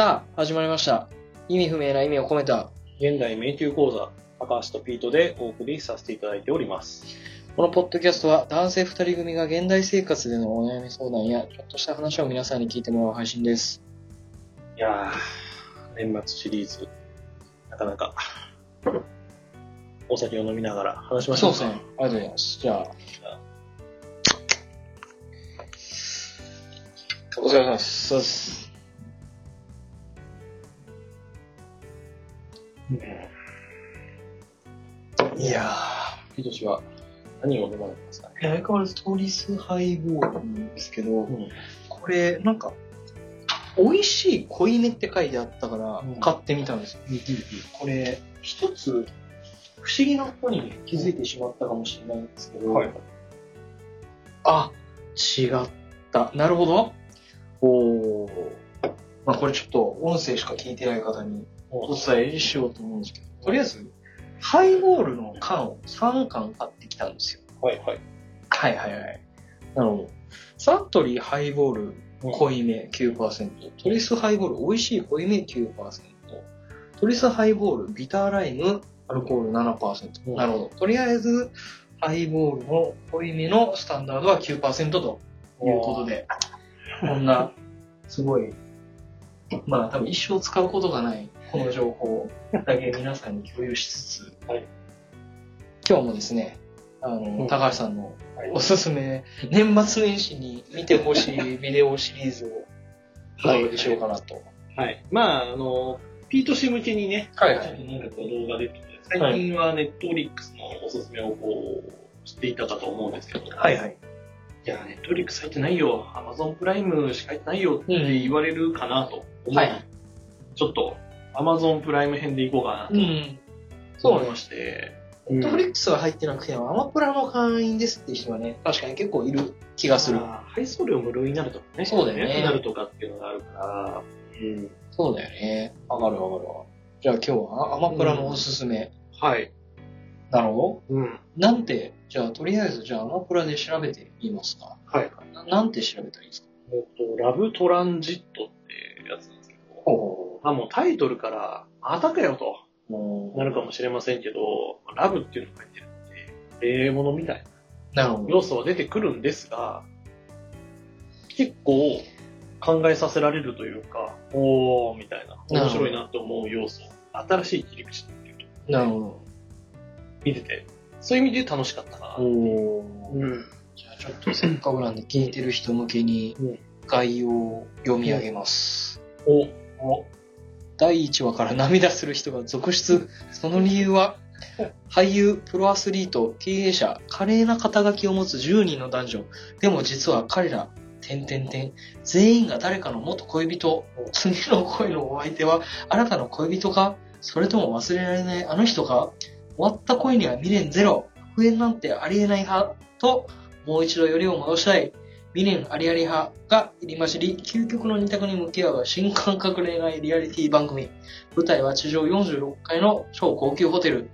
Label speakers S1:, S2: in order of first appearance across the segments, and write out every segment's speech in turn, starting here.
S1: さあ、始まりました。意味不明な意味を込めた、
S2: 現代迷宮講座、高橋とピートでお送りさせていただいております。
S1: このポッドキャストは男性二人組が現代生活でのお悩み相談や、ちょっとした話を皆さんに聞いてもらう配信です。
S2: いやー、年末シリーズ、なかなか、お酒を飲みながら話しましょうか。
S1: ありがとうございます。じゃあ、お疲れ様です。そうです。いや
S2: ピート氏は何を飲まれてますかね？
S1: ー、相変わらずトリスハイボールなんですけど、
S2: ん。
S1: これ、なんか、美味しい濃いめって書いてあったから
S2: うん、
S1: 買ってみたんですよ。これ、一つ、不思議なことに気づいてしまったかもしれないんですけど、
S2: はい
S1: あ、違った。なるほど。おーまあこれちょっと音声しか聞いてない方にお伝えしようと思うんですけど、とりあえず、ハイボールの缶を3缶買ってきたんですよ。
S2: はいはい。
S1: はいはいはい。なるほど。サントリーハイボール濃いめ9%、トリスハイボール美味しい濃いめ9%、トリスハイボールビターライムアルコール7%。
S2: うん
S1: なるほど。とりあえず、ハイボールの濃いめのスタンダードは9%ということで、こんな、すごい、まあ多分一生使うことがないこの情報だけ皆さんに共有しつつ、
S2: はい。
S1: 今日もですね、あの、
S2: うん。
S1: 高橋さんの
S2: はい。
S1: おすすめ、年末年始に見てほしいビデオシリーズをお届けしようかなと。
S2: はい。まあ、あの、ピート氏向けにね、
S1: はい
S2: ちょっとなんかこう動画で、最近はネットフリックスのおすすめをこう、知っていたかと思うんですけど、
S1: はいはい。
S2: いや、ネットフリックス入ってないよ、アマゾンプライムしか入ってないよって言われるかなと思い、
S1: はい。
S2: ちょっと、アマゾンプライム編でいこうかな
S1: うん。
S2: と思いまして、
S1: ネットフリックスは入ってなくても、アマプラの会員ですっていう人はね、確かに結構いる気がする。
S2: まあ配送料無料になるとかね、
S1: そうだよね
S2: なるとかっていうのがあるから、うん、
S1: そうだよね。わかるわかるわ。じゃあ今日はアマプラのおすすめ。
S2: はい。
S1: なるほど。
S2: うん。
S1: なんて、じゃあとりあえずじゃあアマプラで調べてみますか。
S2: はい。
S1: ななんて調べたらいいですか？
S2: えっと、ラブトランジットってやつなんですけど、
S1: ほ
S2: まあもうタイトルから、またかよと
S1: うも
S2: なるかもしれませんけど、ラブっていうのが入ってるので、霊物みたいな。要素は出てくるんですが、結構考えさせられるというか、おーみたいな、面白いなって思う要素、新しい切り口っていうと、
S1: なるほ
S2: 見てて、そういう意味で楽しかったな。
S1: ど。お
S2: うん。
S1: じゃあちょっとせっかくなんで聞いてる人向けに
S2: うん
S1: 概要を読み上げます。
S2: お、お、
S1: 第1話から涙する人が続出。その理由は、俳優、プロアスリート、経営者、華麗な肩書きを持つ10人の男女。でも実は彼ら、点々点、全員が誰かの元恋人。次の恋のお相手は、あなたの恋人か？それとも忘れられないあの人か？終わった恋には未練ゼロ。復縁なんてありえない派。と、もう一度よりを戻したい。未練ありあり派が入り混じり、究極の二択に向き合う新感覚恋愛リアリティ番組。舞台は地上46階の超高級ホテル。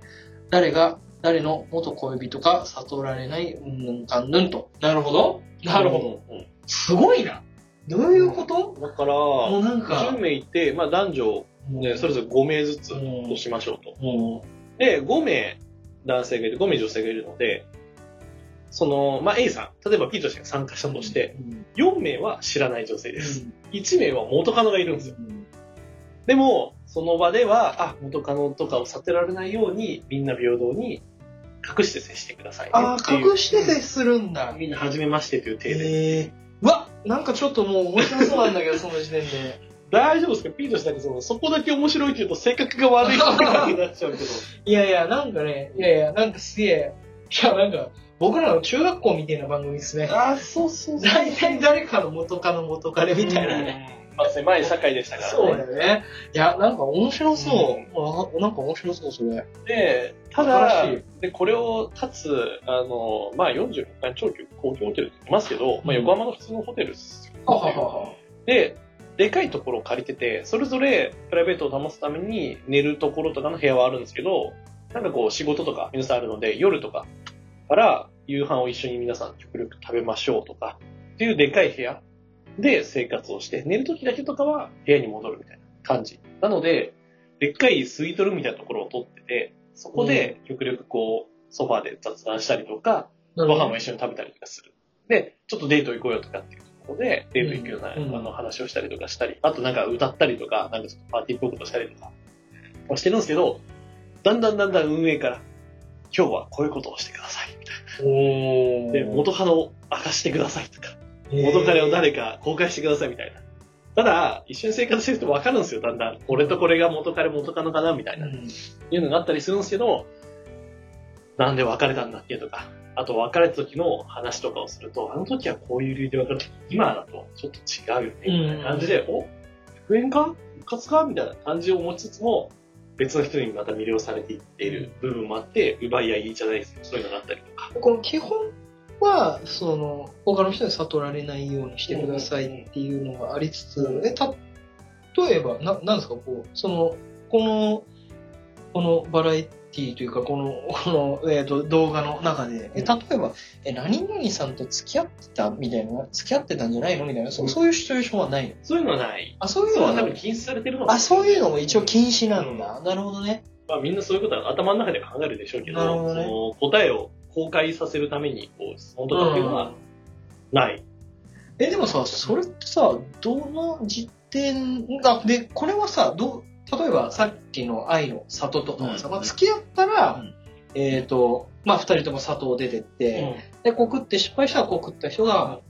S1: 誰が誰の元恋人か悟られない、うんぬんかんぬんと。なるほど。なるほど。
S2: うん。
S1: すごいな。どういうこと？
S2: だから、
S1: もうなんか
S2: 10、名いて、まあ男女、ね、それぞれ5名ずつ
S1: うん
S2: としましょうと。
S1: も
S2: で、5名男性がいる、5名女性がいるので、その、まあ A さん、例えば P としてが参加した
S1: う、
S2: として、
S1: うん、
S2: 4名は知らない女性
S1: う
S2: です。
S1: ん
S2: 1名は元カノがいるんですよ。でも、その場では、あ、元カノとかを避けられないように、みんな平等に隠して接してくださいね
S1: ああ、
S2: っていう。
S1: 隠して接するんだ。
S2: みんな初めましてという体で。
S1: えわなんかちょっともう面白そうなんだけど、その時点で。
S2: 大丈夫ですか ?P としてその、そこだけ面白いって言うと性格が悪い人になっちゃうけど。
S1: いやいや、なんかね、いやいや、なんかすげえ、いや、なんか、僕らの中学校みたいな番組ですね。
S2: あ、そうそう
S1: 大体誰かの元カノ元カレみたいなね。
S2: まあ狭い社会でしたからね。
S1: そうだよね。いや、なんか面白そう。あなんか面白そう、それ。
S2: で、ただで、これを立つ、あの、まあ46階超高級ホテルって言ってますけど、まあ横浜の普通のホテルですよ。
S1: は
S2: で、でかいところを借りてて、それぞれプライベートを保つために寝るところとかの部屋はあるんですけど、なんかこう仕事とか皆さんあるので、夜とかから夕飯を一緒に皆さん極力食べましょうとか、っていうでかい部屋で生活をして、寝るときだけとかは部屋に戻るみたいな感じ。なので、でっかいスイートルームみたいなところを取ってて、そこで極力こう、ソファーで雑談したりとか、
S1: ご
S2: ご飯も一緒に食べたりとかする。で、ちょっとデート行こうよとかっていうところで、デート行くような、
S1: うん
S2: あの話をしたりとかしたり、あとなんか歌ったりとか、なんかちょっとパーティーっぽいことしたりとか、してるんですけど、だんだんだんだん運営から、今日はこういうことをしてください、みたいな。で、元カノを明かしてくださいとか、元彼を誰か公開してくださいみたいな。ただ、一緒に生活してると分かるんですよ、だんだん。これとこれが元彼元カノかな、みたいな。
S1: うん
S2: いうのがあったりするんですけど、なんで別れたんだっけとか、あと別れた時の話とかをすると、あの時はこういう理由で別れた今だとちょっと違うよね、みたいな感じで、お復縁か復活かみたいな感じを持ちつつも、別の人にまた魅了されていっている部分もあって、奪い合いじゃないですけど、そういうのがあったりとか。
S1: この基本は、その、他の人に悟られないようにしてくださいっていうのがありつつ、え、た、例えば、な、なんですか、こう、その、この、このバラエティというか、この、この、えっ、と、動画の中で、え、例えば、え、何々さんと付き合ってたみたいな、付き合ってたんじゃないのみたいな、そうそういうシチュエーションはないの？
S2: そういうのはない。
S1: あ、そういうのは
S2: 多分禁止されてるのか
S1: あ、そういうのも一応禁止な
S2: うん
S1: だ。なるほどね。
S2: まあみんなそういうことは頭の中で考えるでしょうけど、
S1: なるほどね
S2: その答えを公開させるために、こう、質問とかっていうのはない。
S1: え、でもさ、それってさ、どの時点が、で、これはさ、どう、例えばさっきの愛の里とかまあ、付き合ったら、
S2: うん
S1: えっ、と、まあ、二人とも里を出てって、で、告って失敗したら告った人が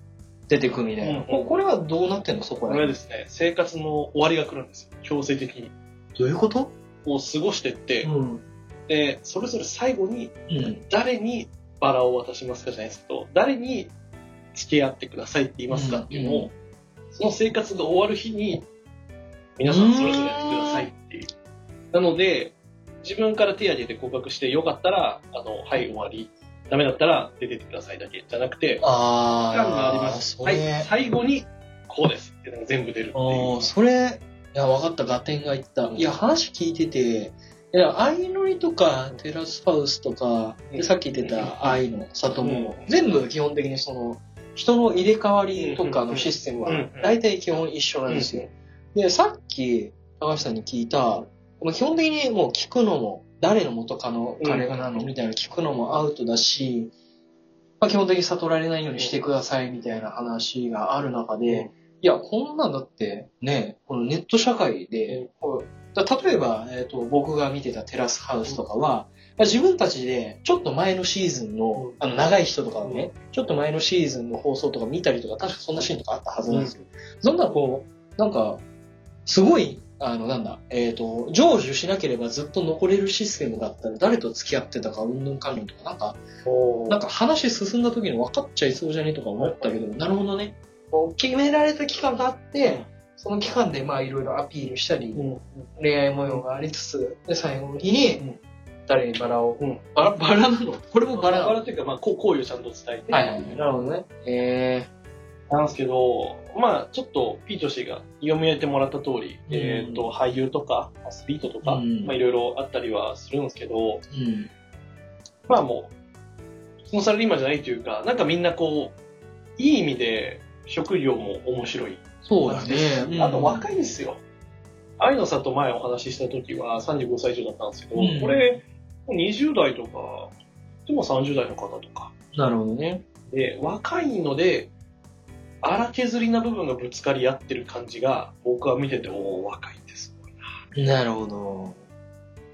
S1: 出てくみたいな。
S2: うん
S1: ここれはどうなってんの？そこ
S2: こ。れはですね、生活の終わりが来るんですよ。強制的に。
S1: どういうこと？
S2: こう過ごしてって、
S1: ん。
S2: で、それぞれ最後に
S1: うん。
S2: 誰にバラを渡しますかじゃないですけど、誰に付き合ってくださいって言いますかっていうのを、
S1: うん
S2: その生活が終わる日に、皆さんそれぞれやってくださいっていう。なので、自分から手挙げて告白してよかったら、あの、はい、終わり。ダメだったら出てってくださいだけじゃなくて、
S1: あ
S2: 期間があります。
S1: そ
S2: はい
S1: れ、、
S2: 最後にこうですって全部出るっていう。
S1: それ、いや、分かった、合点がいった。いや、話聞いてて、いや、愛のりとか、テラスハウスとか、
S2: うん
S1: でさっき言ってた愛の里も、
S2: うん
S1: 全部基本的にその、人の入れ替わりとかのシステムは
S2: うん、
S1: 大体基本一緒なんですよ。で、さっき、高橋さんに聞いた、まあ基本的にもう聞くのも、誰の元カノ、彼がなのみたいな聞くのもアウトだし、まあ基本的に悟られないようにしてくださいみたいな話がある中で、いや、こんなんだって、ね、このネット社会で、例えば、えっ、と、僕が見てたテラスハウスとかは、まあ自分たちで、ちょっと前のシーズンの、あの、長い人とかはね、ちょっと前のシーズンの放送とか見たりとか、確かそんなシーンとかあったはずなんですよ。そんなこう、なんか、すごい、あの、なんだ、えっ、と、成就しなければずっと残れるシステムだったら、誰と付き合ってたか、うんぬんかんぬんとか、なんか、なんか話進んだ時に分かっちゃいそうじゃねとか思ったけど、なるほどね。こう決められた期間があって、その期間でまあいろいろアピールしたり、
S2: うん。
S1: 恋愛模様がありつつ、で、最後に
S2: うん、
S1: 誰にバラを、
S2: うん。
S1: バラ、バラなの？これもバ
S2: バラバラっていうか、まあ、こう好意をちゃんと伝えて、
S1: はいはい。なるほどね。え
S2: なんですけど、まあ、ちょっと、ピート氏が読み上げてもらった通り、
S1: うん
S2: えっ、と、俳優とか、アスリートとか、
S1: うん
S2: まあ、いろいろあったりはするんですけど、
S1: ー、うん。
S2: まあもう、そのサラリーマンじゃないというか、なんかみんなこう、いい意味で、職業も面白い。
S1: そうだね。
S2: あと若いんですよ。愛の里前お話しした時は35歳以上だったんですけど、
S1: うん
S2: これ、20代とか、でも30代の方とか。
S1: なるほどね。
S2: で、若いので、荒削りな部分がぶつかり合ってる感じが、僕は見てて、おー若いんですごいな。
S1: なるほど。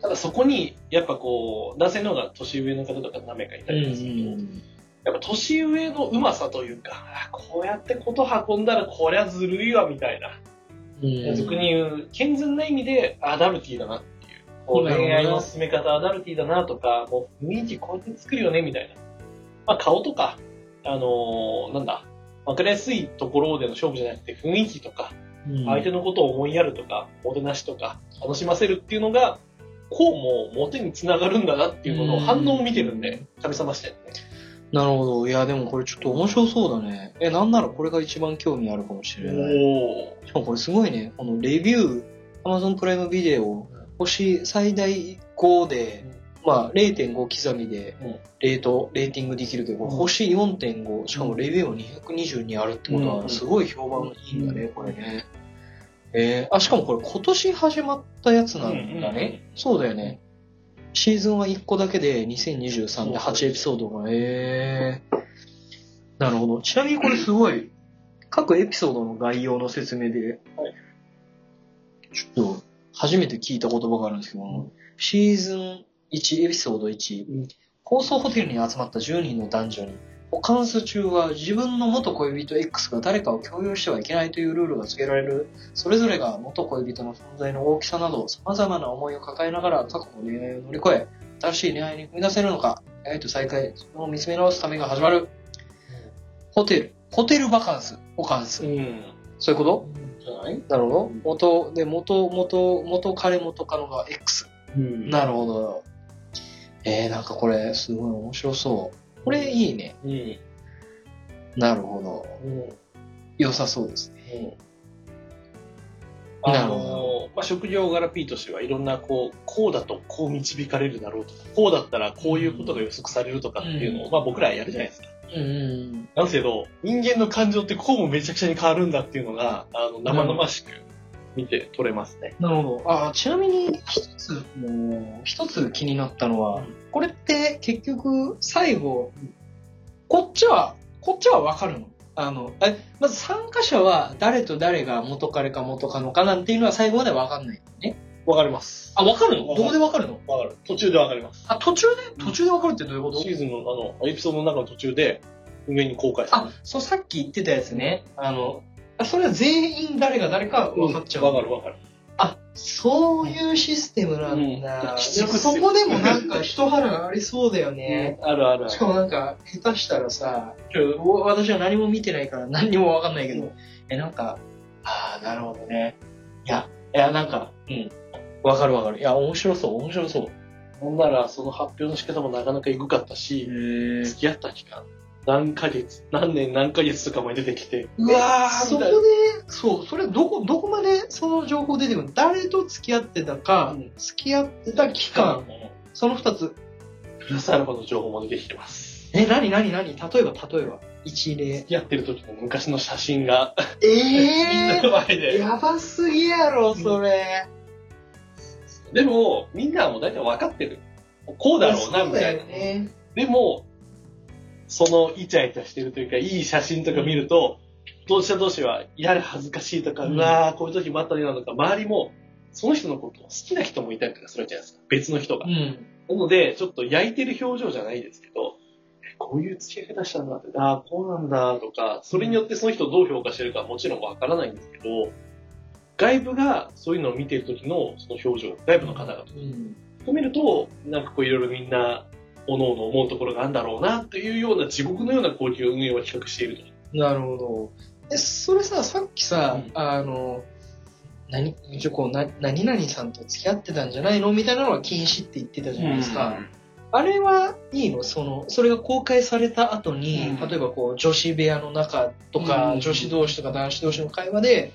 S2: ただそこに、やっぱこう、男性の方が年上の方とか何名かいたりすると、やっぱ年上のうまさというか、あこうやってこと運んだらこりゃずるいわみたいな、
S1: うん。
S2: 俗に言う健全な意味でアダルティーだなっていう。こう恋愛の進め方アダルティーだなとか、もう雰囲気こうやって作るよねみたいな。まあ顔とか、あのーなんだ、わかりやすいところでの勝負じゃなくて雰囲気とか、
S1: うん
S2: 相手のことを思いやるとか、もてなしとか、楽しませるっていうのが、こうもモテにつながるんだなっていうのの反応を見てるんで、神様視点でね。
S1: なるほど。いや、でもこれちょっと面白そうだね。え、なんならこれが一番興味あるかもしれない。
S2: お
S1: しかもこれすごいね。このレビュー、Amazon プライムビデオ、星最大5で、まあ0.5刻みで
S2: うん
S1: レート、レーティングできるけど、
S2: うん
S1: 星4.5、しかもレビューも222あるってこと
S2: うん
S1: は、すごい評判いいんだね、これね。えー、あ、しかもこれ今年始まったやつなんだね。そうだよね。シーズンは1個だけで2023で8エピソードが、えー。なるほど。ちなみにこれすごい、各エピソードの概要の説明で、
S2: はい
S1: ちょっと初めて聞いた言葉があるんですけど、シーズン1エピソード1、
S2: うん
S1: 高層ホテルに集まった10人の男女に、保管数中は自分の元恋人 X が誰かを共有してはいけないというルールが付けられる、それぞれが元恋人の存在の大きさなど様々な思いを抱えながら過去の恋愛を乗り越え、新しい恋愛に踏み出せるのか、恋愛と再会、それを見つめ直すためが始まる。ホテル、ホテルバカンス、ホカンス。
S2: うん。
S1: そういうこと？
S2: じゃない？
S1: なるほど。元、で、元、元、元彼元カノが X。
S2: うん
S1: なるほど。えー、なんかこれ、すごい面白そう。これいいね。
S2: うん。
S1: なるほど。
S2: うん。
S1: 良さそうですね。
S2: あ
S1: なるほ
S2: の、まあ、職業柄 P としてはいろんな、こう、こうだとこう導かれるだろうとか、こうだったらこういうことが予測されるとかっていうのを、
S1: うん
S2: まあ僕らやるじゃないですか。
S1: うんうん。
S2: なんですけど、人間の感情ってこうもめちゃくちゃに変わるんだっていうのが、あの、生々しく見て取れますね。
S1: なるほど。あ、ちなみに、一つ、もう、一つ気になったのは、これって結局、最後、こっちは、こっちはわかるの？あの、え、まず参加者は誰と誰が元彼か元カノかなんていうのは最後までわかんないよね。
S2: わかります。
S1: あ、わかるの？どこでわかるの？
S2: わかる。途中でわかります。
S1: あ、途中で、途中でわかるってどういうこと？
S2: シーズンのあの、エピソードの中の途中で、上に公開され
S1: あ、そう、さっき言ってたやつね。あの、あそれは全員誰が誰か
S2: る。
S1: 分かっちゃう。
S2: わかるわかる。
S1: あ、そういうシステムなんだ。
S2: うん
S1: そこでもなんか一腹ありそうだよね。
S2: あるある。
S1: しかもなんか、下手したらさ、私は何も見てないから何にもわかんないけど、え、なんか、ああ、なるほどね。いや、いや、なんか、うん。わかるわかる。いや、面白そう、面白そう。
S2: なんなら、その発表の仕方もなかなかエグかったし、
S1: へ
S2: 付き合った期間、何ヶ月、何年何ヶ月とかも出てきて、
S1: うわー、そこでそう、それどこ、どこまでその情報出てくるの？誰と付き合ってたか、
S2: うん
S1: 付き合ってた期間、その二つ。
S2: プラスアルファの情報も出てきてます。
S1: え、なになになに例えば、例えば。一例
S2: 付。き合ってる時の昔の写真が、
S1: え
S2: み んなの前で。
S1: やばすぎやろ、それ。
S2: でも、みんなはもう大体分かってる。こうだろうな、みたいな。
S1: ね。
S2: でも、そのイチャイチャしてるというか、いい写真とか見ると、当事者同士は、やれ恥ずかしいとか、
S1: う
S2: わー、こういう時もあったりなのか、周りも、その人のことを好きな人もいたりとかするじゃないですか。別の人が
S1: う。ん。
S2: なので、ちょっと焼いてる表情じゃないですけど、えこういう付き合い方したんだって、ああ、こうなんだとか、それによってその人をどう評価してるかはもちろんわからないんですけど、外部がそういうのを見てる時のその表情、外部の方々
S1: うん。
S2: を見ると、なんかこういろいろみんな、おのおの思うところがあるんだろうなというような地獄のような攻撃を運営は企画していると。
S1: なるほど。え、それさ、さっきさ、
S2: うん
S1: あの、何、ちょ、こう、な、何々さんと付き合ってたんじゃないのみたいなのは禁止って言ってたじゃないですか。あれはいいの？その、それが公開された後に、
S2: うん
S1: 例えばこう、女子部屋の中とか、
S2: うん
S1: 女子同士とか男子同士の会話で、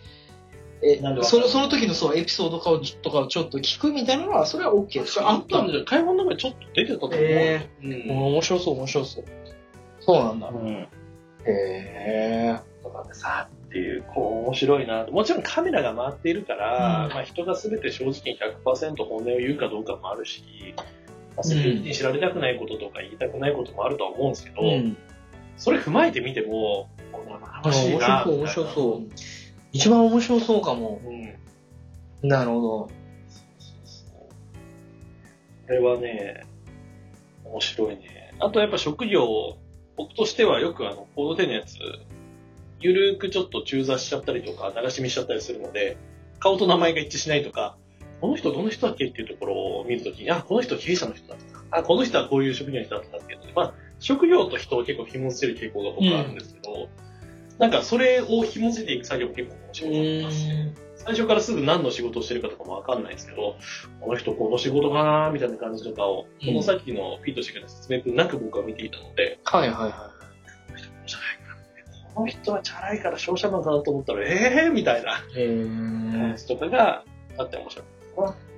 S1: えその、その時のそう、エピソードかをとかをちょっと聞くみたいなのは、それは OK ですか
S2: あったんで、会話の中にちょっと出てたと思う。
S1: え
S2: うん
S1: うん面白そう、面白そう。そうなんだ。
S2: うん。
S1: へえ。
S2: とかでさ、っていう、こう面白いなもちろんカメラが回っているから、
S1: うん
S2: まあ人が全て正直に100%本音を言うかどうかもあるし、まあ、セキュリティに知られたくないこととか言いたくないこともあるとは思うんですけど、
S1: うん。
S2: それ踏まえてみても、こう
S1: あ
S2: 楽しいな
S1: 面白そう。一番面白そうかも。
S2: うん。
S1: なるほど。
S2: これはね、面白いね。あとやっぱ職業、僕としてはよくあの、コード10のやつ、ゆるーくちょっと中座しちゃったりとか、流し見しちゃったりするので、顔と名前が一致しないとか、この人どの人だっけっていうところを見るときに、あ、この人経営者の人だとか、あ、この人はこういう職業の人だっていうので、まあ、職業と人を結構紐付ける傾向が僕はあるんですけど、なんかそれを紐付いていく作業も結構面
S1: う
S2: 白かったですね。
S1: ん。
S2: 最初からすぐ何の仕事をしてるかとかもわかんないですけど、この人この仕事かなみたいな感じとかを、
S1: うん
S2: このさっきのフィートしてくれた説明文なく僕は見ていたので、
S1: はいはいは
S2: この人じゃないかなこの人はチャラいから商社マンかなと思ったら、ええー、みたいな
S1: へえ。
S2: 感じとかがあって面白い。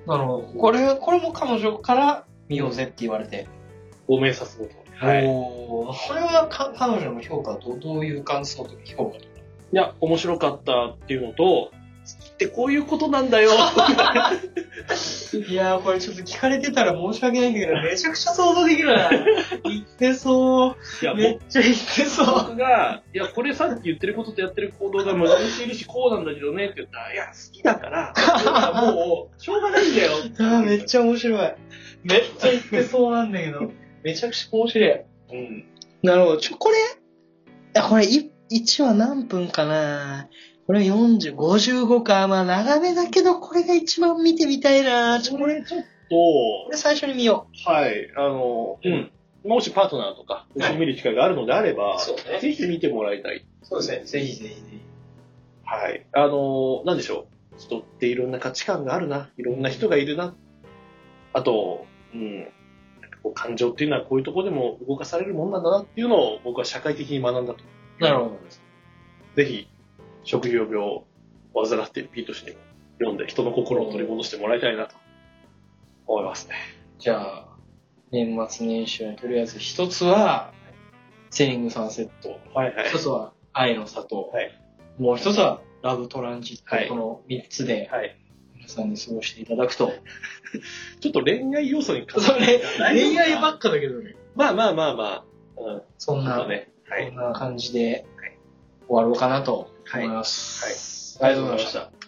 S1: なるほど。これ、これも彼女から見ようぜって言われて。
S2: ご明察の通り。はい。い
S1: おーこれはか彼女の評価とどういう感想とか評価とか。
S2: や、面白かったっていうのと、ってこういうことなんだよ。
S1: いやー、これちょっと聞かれてたら申し訳ないんだけど、めちゃくちゃ想像できるな。言ってそう。
S2: いや、
S1: めっちゃ言ってそう。
S2: 僕が、いや、これさっき言ってることとやってる行動が矛盾しているし、こうなんだけどねって言ったら、いや、好きだから、もう、しょうがないんだよ。
S1: めっちゃ面白い。めっちゃ言ってそうなんだけど、めちゃくちゃ面白い。
S2: うん。
S1: なるほど。ちょ、これ、いや、これ、い1話何分かな？これ40、55か。まあ、長めだけど、これが一番見てみたいなちょ、これ、
S2: ちょっ
S1: ことれ最初に見よ
S2: はい、あの、うん。もしパートナーとか、一緒に見る機会があるのであれば、
S1: そうね
S2: ぜひ見てもらいたい。
S1: う。そうですね。ぜひぜひぜひ。
S2: はい。あの、なんでしょう。人っていろんな価値観があるな。いろんな人がいるな。あと、うん。感情っていうのはこういうところでも動かされるもんなんだなっていうのを僕は社会的に学んだと。
S1: なるほど。
S2: ぜひ、職業病を患っているピート氏にも読んで人の心を取り戻してもらいたいなと思いますね。
S1: じゃあ、年末年始はとりあえず一つは、セリングサンセット。
S2: はいはい。
S1: 一つは、愛の里。
S2: はい
S1: もう一つは、ラブトランジット。
S2: はい
S1: この三つで、
S2: はい。
S1: 皆さんに過ごしていただくと。
S2: ちょっっと恋愛要素に
S1: それ、恋愛ば
S2: っ
S1: っかだけどね。
S2: まあまあまあまあ。うん。
S1: そんな、
S2: ね。はい。
S1: こんな感じで終わろうかなと思います。
S2: はい
S1: ありがとうございました。